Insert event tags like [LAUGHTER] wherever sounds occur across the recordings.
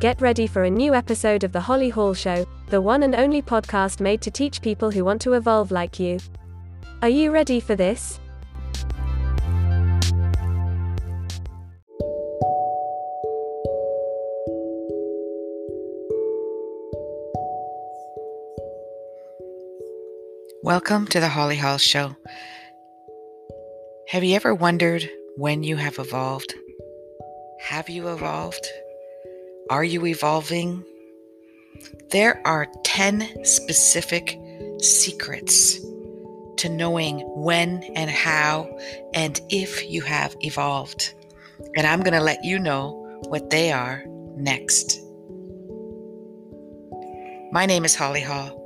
Get ready for a new episode of The Holly Hall Show, the one and only podcast made to teach people who want to evolve like you. Are you ready for this? Welcome to the Holly Hall Show. Have you ever wondered when you have evolved? Have you evolved? Are you evolving? There are 10 specific secrets to knowing when and how and if you have evolved. And I'm going to let you know what they are next. My name is Holly Hall.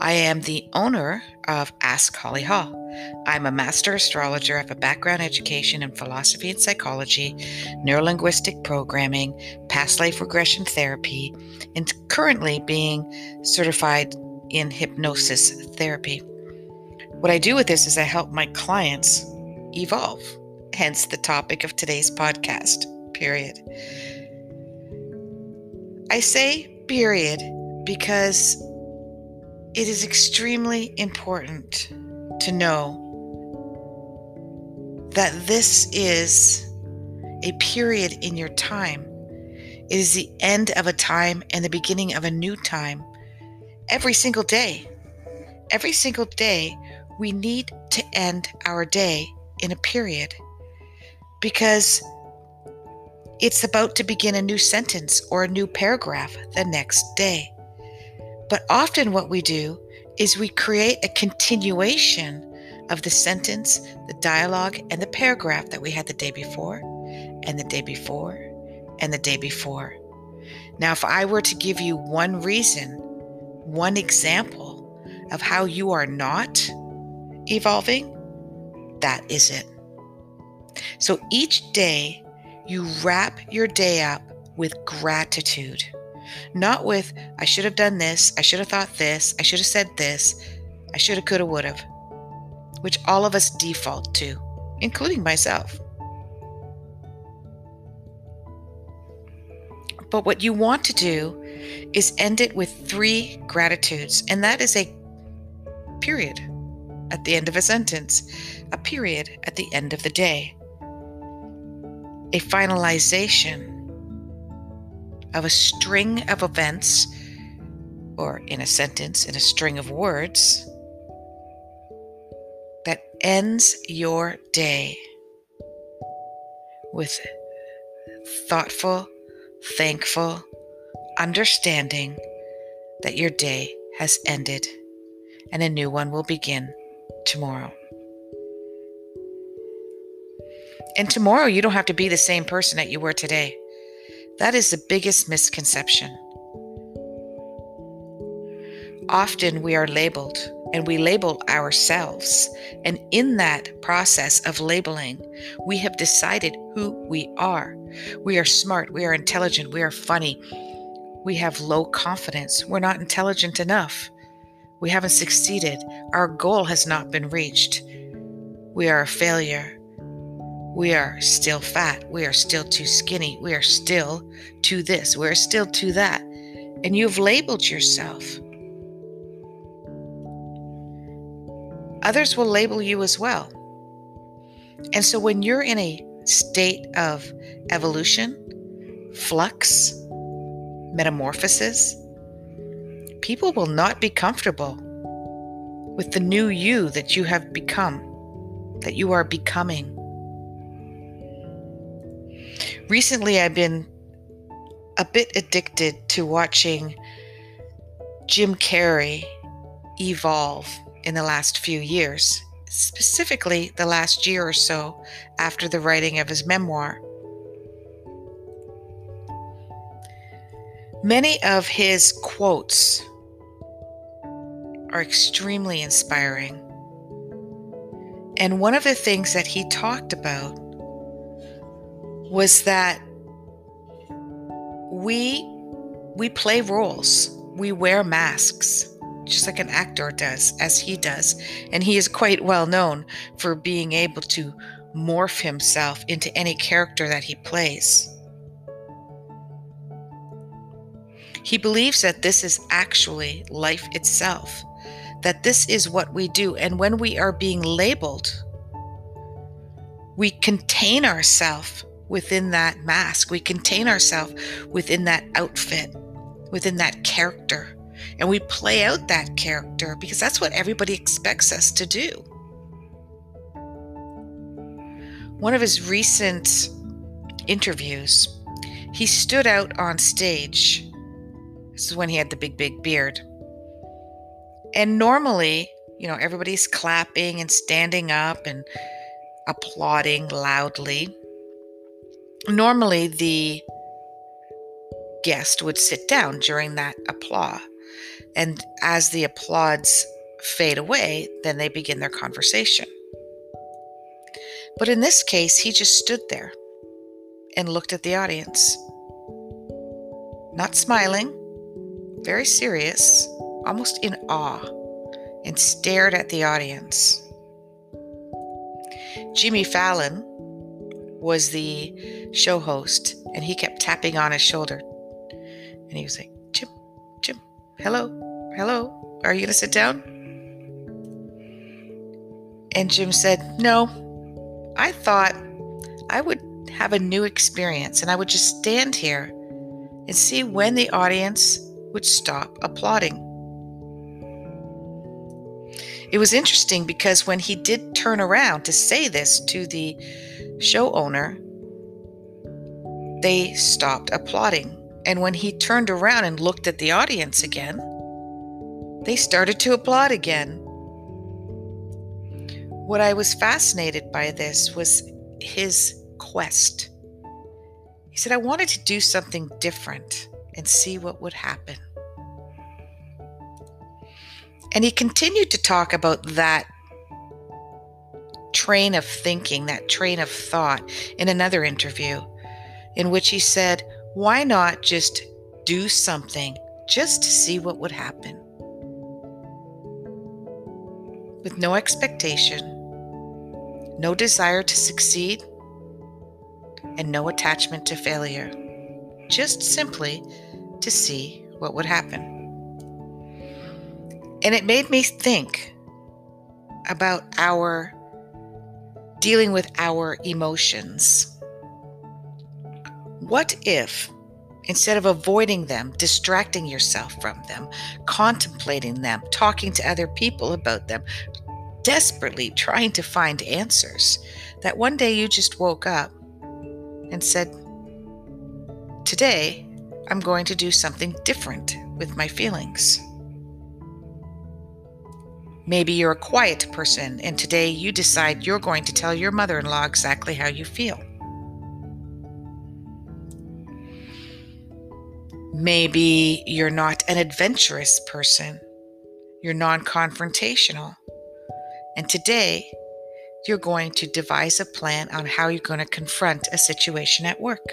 I am the owner of Ask Holly Hall. I'm a master astrologer. I have a background education in philosophy and psychology, neurolinguistic programming, past life regression therapy, and currently being certified in hypnosis therapy. What I do with this is I help my clients evolve, hence the topic of today's podcast, period. I say period because it is extremely important to know that this is a period in your time. It is the end of a time and the beginning of a new time. Every single day, every single day, we need to end our day in a period because it's about to begin a new sentence or a new paragraph the next day. But often, what we do is we create a continuation of the sentence, the dialogue, and the paragraph that we had the day before, and the day before, and the day before. Now, if I were to give you one reason, one example of how you are not evolving, that is it. So each day, you wrap your day up with gratitude. Not with, I should have done this, I should have thought this, I should have said this, I should have, could have, would have, which all of us default to, including myself. But what you want to do is end it with three gratitudes, and that is a period at the end of a sentence, a period at the end of the day, a finalization of a string of events, or in a sentence, in a string of words, that ends your day with thoughtful, thankful understanding that your day has ended and a new one will begin tomorrow. And tomorrow, you don't have to be the same person that you were today. That is the biggest misconception. Often we are labeled and we label ourselves. And in that process of labeling, we have decided who we are. We are smart, we are intelligent, we are funny, we have low confidence, we're not intelligent enough, we haven't succeeded, our goal has not been reached, we are a failure, we are still fat. We are still too skinny. We are still to this. We're still to that. And you've labeled yourself. Others will label you as well. And so when you're in a state of evolution, flux, metamorphosis, people will not be comfortable with the new you that you have become, that you are becoming. Recently, I've been a bit addicted to watching Jim Carrey evolve in the last few years, specifically the last year or so after the writing of his memoir. Many of his quotes are extremely inspiring. And one of the things that he talked about was that we we play roles. We wear masks, just like an actor does, as he does. And he is quite well known for being able to morph himself into any character that he plays. He believes that this is actually life itself, that this is what we do. And when we are being labeled, we contain ourselves within that mask, we contain ourselves within that outfit, within that character. And we play out that character because that's what everybody expects us to do. One of his recent interviews, he stood out on stage. This is when he had the big, big beard. And normally, you know, everybody's clapping and standing up and applauding loudly. Normally, the guest would sit down during that applause. And as the applauds fade away, then they begin their conversation. But in this case, he just stood there and looked at the audience. Not smiling, very serious, almost in awe, and stared at the audience. Jimmy Fallon was the show host, and he kept tapping on his shoulder. And he was like, hello, hello, are you going to sit down? And Jim said, No, I thought I would have a new experience and I would just stand here and see when the audience would stop applauding. It was interesting because when he did turn around to say this to the show owner, they stopped applauding. And when he turned around and looked at the audience again, they started to applaud again. What I was fascinated by this was his quest. He said, I wanted to do something different and see what would happen. And he continued to talk about that train of thinking, that train of thought in another interview, in which he said, Why not just do something just to see what would happen? With no expectation, no desire to succeed, and no attachment to failure, just simply to see what would happen. And it made me think about our dealing with our emotions. What if, instead of avoiding them, distracting yourself from them, contemplating them, talking to other people about them, desperately trying to find answers, that one day you just woke up and said, Today, I'm going to do something different with my feelings. Maybe you're a quiet person, and today you decide you're going to tell your mother in law exactly how you feel. Maybe you're not an adventurous person, you're non confrontational, and today, you're going to devise a plan on how you're going to confront a situation at work.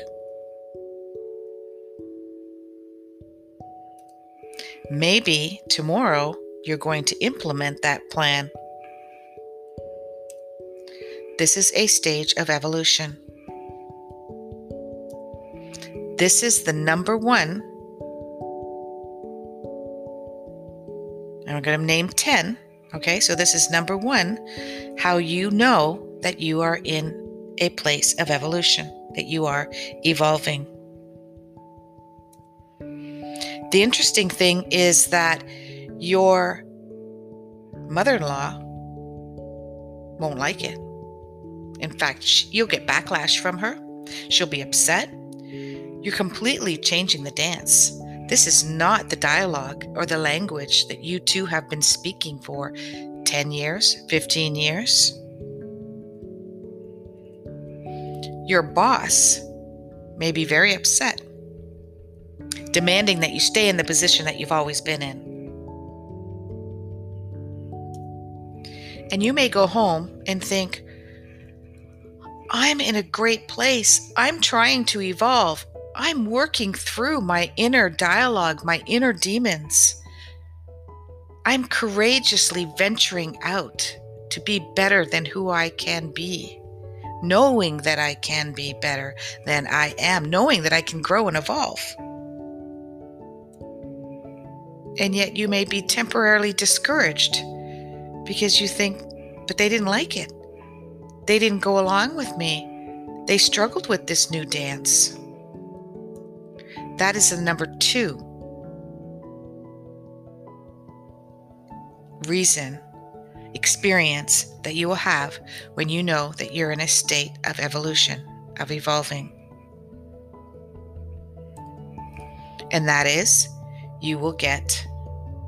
Maybe tomorrow you're going to implement that plan. This is a stage of evolution. This is the number one. And I'm going to name 10 Okay, so this is number one how you know that you are in a place of evolution, that you are evolving. The interesting thing is that your mother in law won't like it. In fact, you'll get backlash from her. She'll be upset. You're completely changing the dance. This is not the dialogue or the language that you two have been speaking for 10 years, 15 years. Your boss may be very upset, demanding that you stay in the position that you've always been in. And you may go home and think, I'm in a great place. I'm trying to evolve. I'm working through my inner dialogue, my inner demons. I'm courageously venturing out to be better than who I can be, knowing that I can be better than I am, knowing that I can grow and evolve. And yet you may be temporarily discouraged because you think, but they didn't like it. They didn't go along with me. They struggled with this new dance. That is the number two reason, experience that you will have when you know that you're in a state of evolution, of evolving. And that is, you will get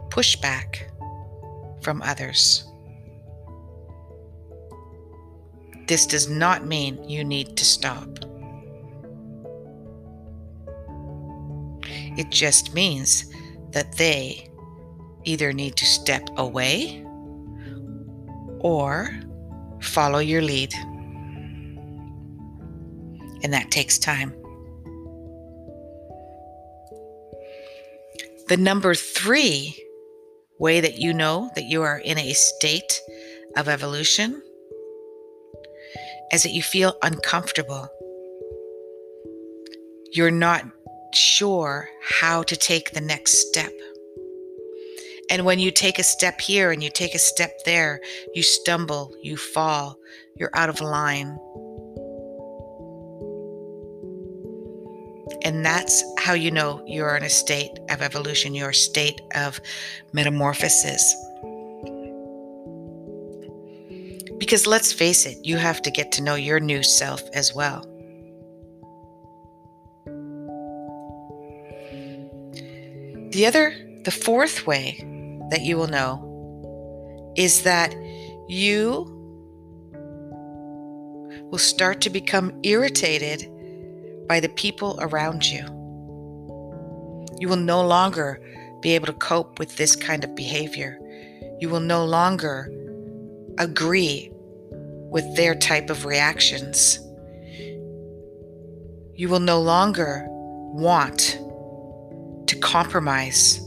pushback from others. This does not mean you need to stop. It just means that they either need to step away or follow your lead. And that takes time. The number three way that you know that you are in a state of evolution is that you feel uncomfortable. You're not sure how to take the next step. And when you take a step here and you take a step there, you stumble, you fall, you're out of line. And that's how you know you're in a state of evolution, you're a state of metamorphosis. Because let's face it, you have to get to know your new self as well. The other, the fourth way that you will know is that you will start to become irritated by the people around you. You will no longer be able to cope with this kind of behavior. You will no longer agree with their type of reactions. You will no longer want to compromise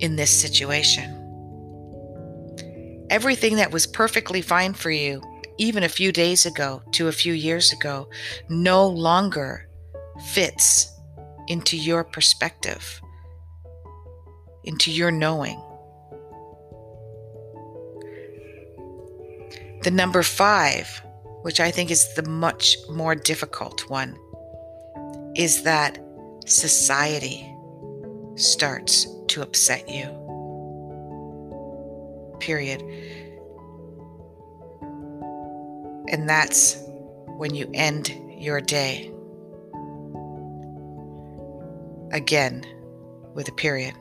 in this situation. Everything that was perfectly fine for you, even a few days ago to a few years ago, no longer fits into your perspective, into your knowing. The number five, which I think is the much more difficult one, is that society starts to upset you. Period. And that's when you end your day. Again, with a period.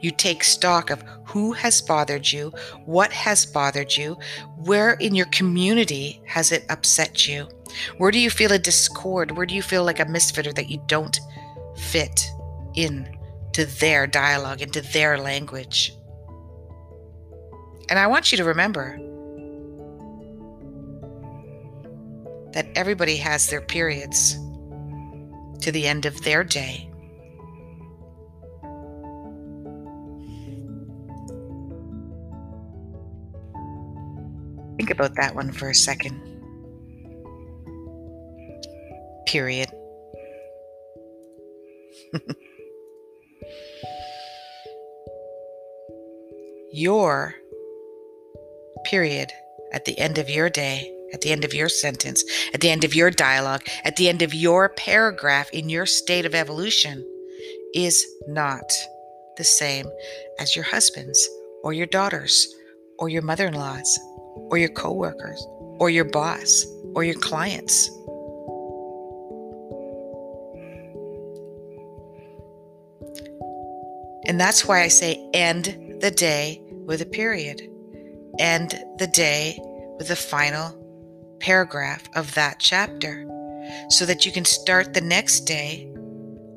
You take stock of who has bothered you, what has bothered you, where in your community has it upset you, where do you feel a discord, where do you feel like a misfitter that you don't fit in to their dialogue, into their language. And I want you to remember that everybody has their periods to the end of their day. Think about that one for a second. Period. [LAUGHS] your period at the end of your day, at the end of your sentence, at the end of your dialogue, at the end of your paragraph in your state of evolution is not the same as your husband's or your daughter's or your mother in law's or your coworkers or your boss or your clients. And that's why I say end the day with a period. End the day with the final paragraph of that chapter so that you can start the next day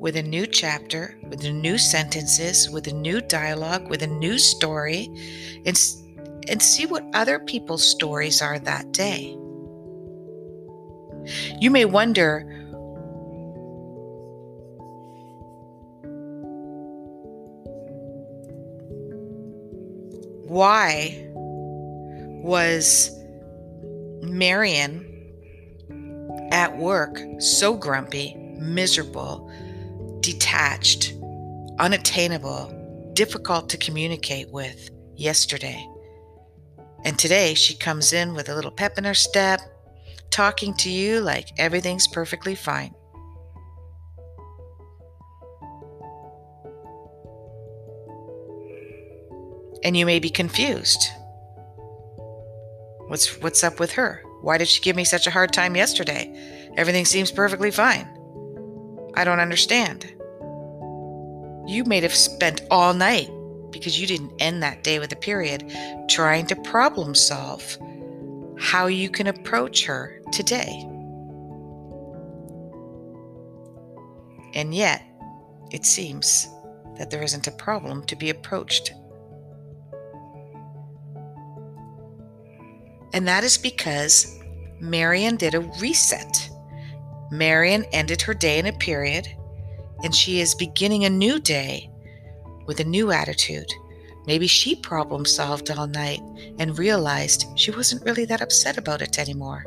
with a new chapter, with new sentences, with a new dialogue, with a new story, and, and see what other people's stories are that day. You may wonder why was Marion at work so grumpy, miserable, detached, unattainable, difficult to communicate with yesterday. And today she comes in with a little pep in her step, talking to you like everything's perfectly fine. And you may be confused. What's what's up with her? Why did she give me such a hard time yesterday? Everything seems perfectly fine. I don't understand. You may have spent all night because you didn't end that day with a period trying to problem solve how you can approach her today. And yet, it seems that there isn't a problem to be approached. And that is because Marion did a reset. Marion ended her day in a period, and she is beginning a new day with a new attitude. Maybe she problem solved all night and realized she wasn't really that upset about it anymore.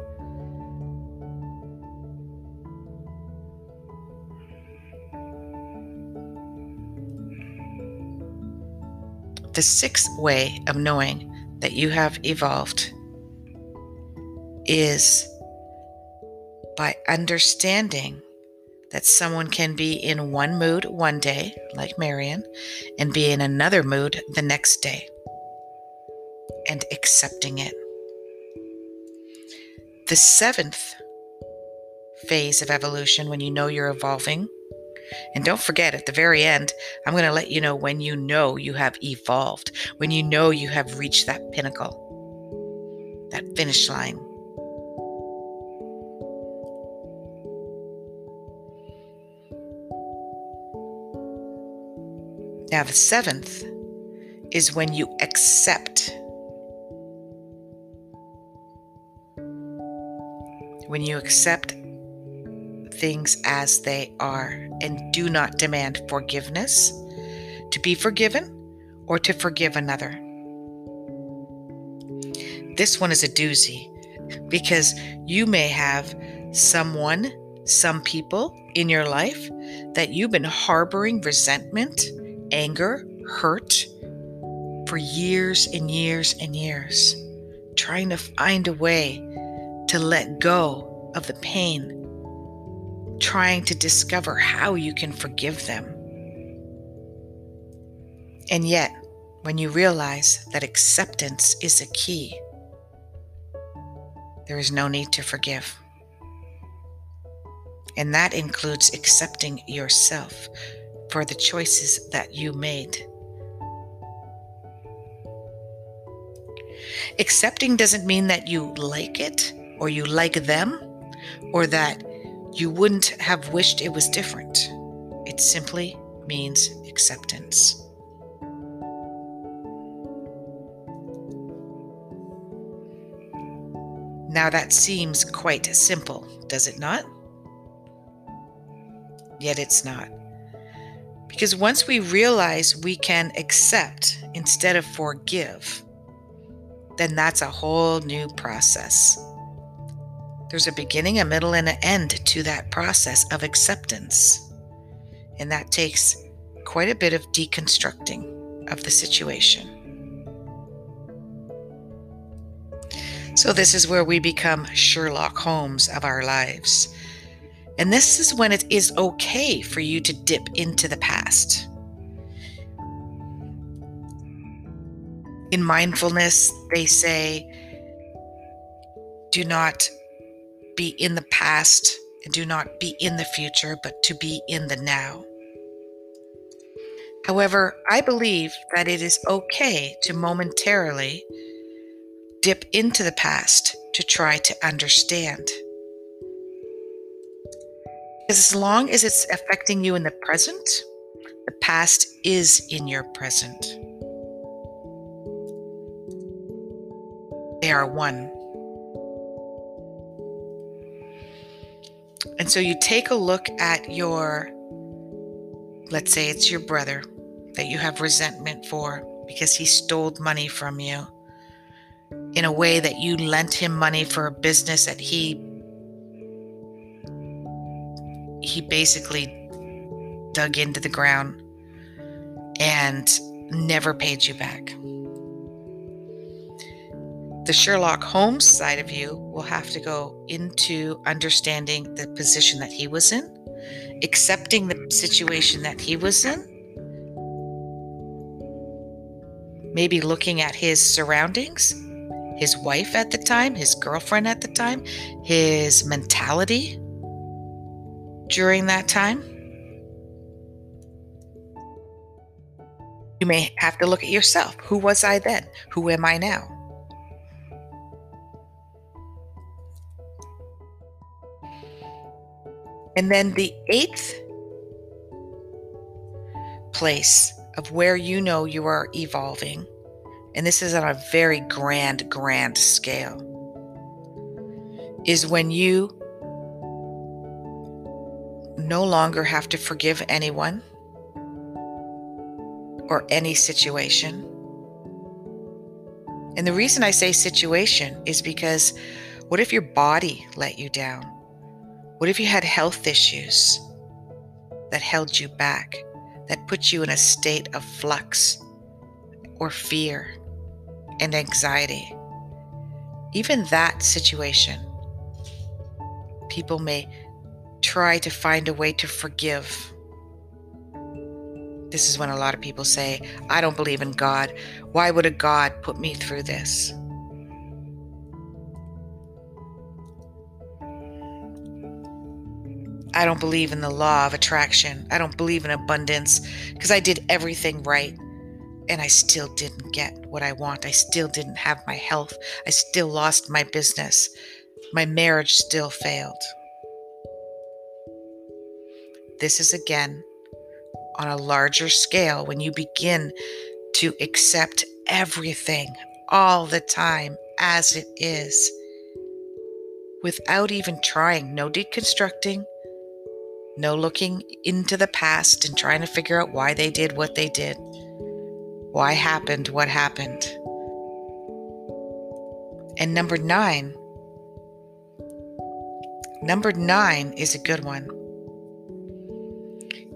The sixth way of knowing that you have evolved is by understanding that someone can be in one mood one day, like Marion, and be in another mood the next day, and accepting it. The seventh phase of evolution, when you know you're evolving, and don't forget at the very end, I'm going to let you know when you know you have evolved, when you know you have reached that pinnacle, that finish line. Now, the seventh is when you accept. When you accept things as they are and do not demand forgiveness, to be forgiven, or to forgive another. This one is a doozy because you may have someone, some people in your life that you've been harboring resentment anger, hurt for years and years and years, trying to find a way to let go of the pain, trying to discover how you can forgive them. And yet, when you realize that acceptance is a key, there is no need to forgive. And that includes accepting yourself for the choices that you made. Accepting doesn't mean that you like it or you like them or that you wouldn't have wished it was different. It simply means acceptance. Now that seems quite simple, does it not? Yet it's not. Because once we realize we can accept instead of forgive, then that's a whole new process. There's a beginning, a middle, and an end to that process of acceptance. And that takes quite a bit of deconstructing of the situation. So, this is where we become Sherlock Holmes of our lives and this is when it is okay for you to dip into the past. In mindfulness, they say, do not be in the past and do not be in the future, but to be in the now. However, I believe that it is okay to momentarily dip into the past to try to understand. Because as long as it's affecting you in the present, the past is in your present. They are one. And so you take a look at your, let's say it's your brother that you have resentment for because he stole money from you in a way that you lent him money for a business that he he basically dug into the ground and never paid you back. The Sherlock Holmes side of you will have to go into understanding the position that he was in, accepting the situation that he was in, maybe looking at his surroundings, his wife at the time, his girlfriend at the time, his mentality during that time. You may have to look at yourself. Who was I then? Who am I now? And then the eighth place of where you know you are evolving, and this is on a very grand, grand scale, is when you no longer have to forgive anyone or any situation. And the reason I say situation is because what if your body let you down? What if you had health issues that held you back, that put you in a state of flux or fear and anxiety? Even that situation, people may try to find a way to forgive. This is when a lot of people say, I don't believe in God. Why would a God put me through this? I don't believe in the law of attraction. I don't believe in abundance because I did everything right and I still didn't get what I want. I still didn't have my health. I still lost my business. My marriage still failed. This is again on a larger scale when you begin to accept everything all the time as it is without even trying. No deconstructing, no looking into the past and trying to figure out why they did what they did. Why happened what happened. And number nine, number nine is a good one.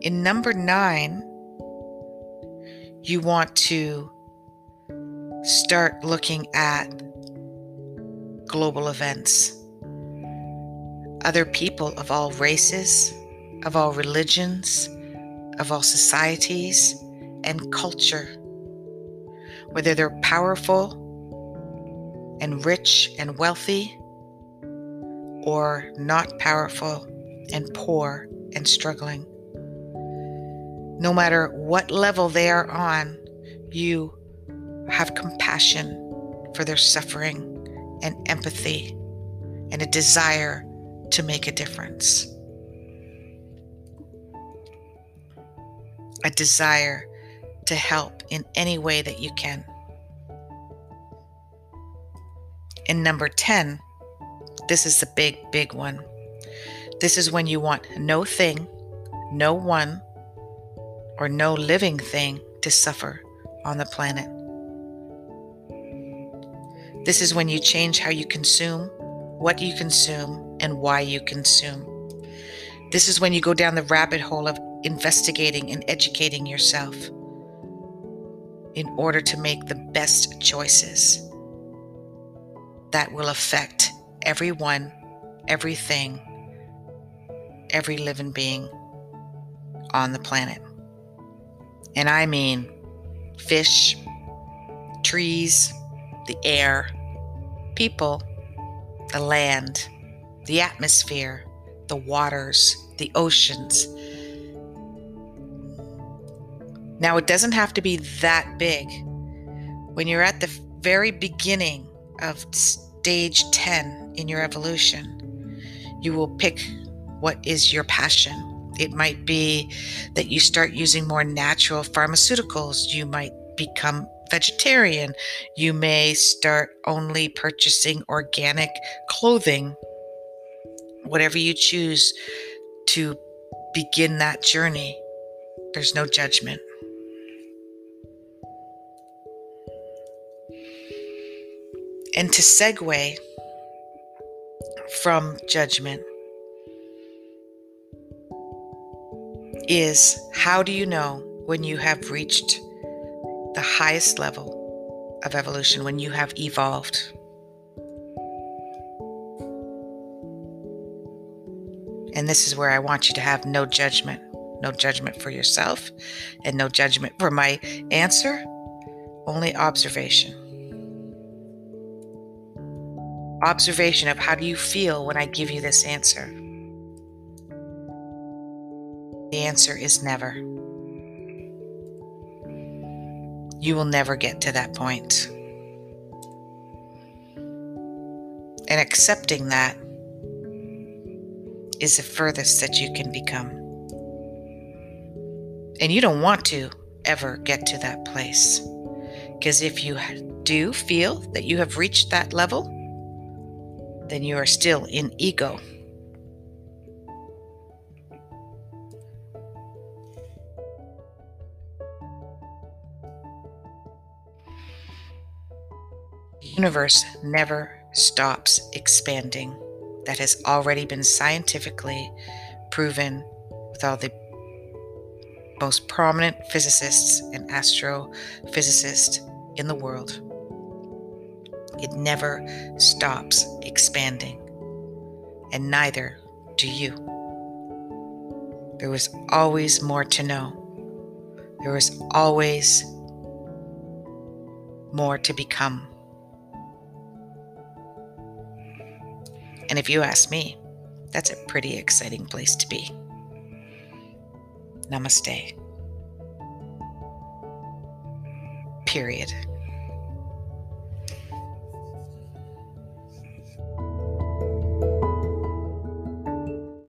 In number nine, you want to start looking at global events, other people of all races, of all religions, of all societies, and culture, whether they're powerful and rich and wealthy, or not powerful and poor and struggling. No matter what level they are on, you have compassion for their suffering and empathy and a desire to make a difference. a desire to help in any way that you can. And number 10, this is the big, big one. This is when you want no thing, no one, or no living thing to suffer on the planet. This is when you change how you consume, what you consume, and why you consume. This is when you go down the rabbit hole of investigating and educating yourself in order to make the best choices that will affect everyone, everything, every living being on the planet. And I mean fish, trees, the air, people, the land, the atmosphere, the waters, the oceans, now, it doesn't have to be that big. When you're at the very beginning of stage 10 in your evolution, you will pick what is your passion. It might be that you start using more natural pharmaceuticals. You might become vegetarian. You may start only purchasing organic clothing. Whatever you choose to begin that journey, there's no judgment. And to segue from judgment is how do you know when you have reached the highest level of evolution when you have evolved. And this is where I want you to have no judgment. No judgment for yourself and no judgment for my answer, only observation. Observation of how do you feel when I give you this answer? The answer is never. You will never get to that point. And accepting that is the furthest that you can become. And you don't want to ever get to that place. Because if you do feel that you have reached that level, then you are still in ego. Universe never stops expanding that has already been scientifically proven with all the most prominent physicists and astrophysicists in the world. It never stops expanding, and neither do you. There was always more to know. There was always more to become. And if you ask me, that's a pretty exciting place to be. Namaste. Period.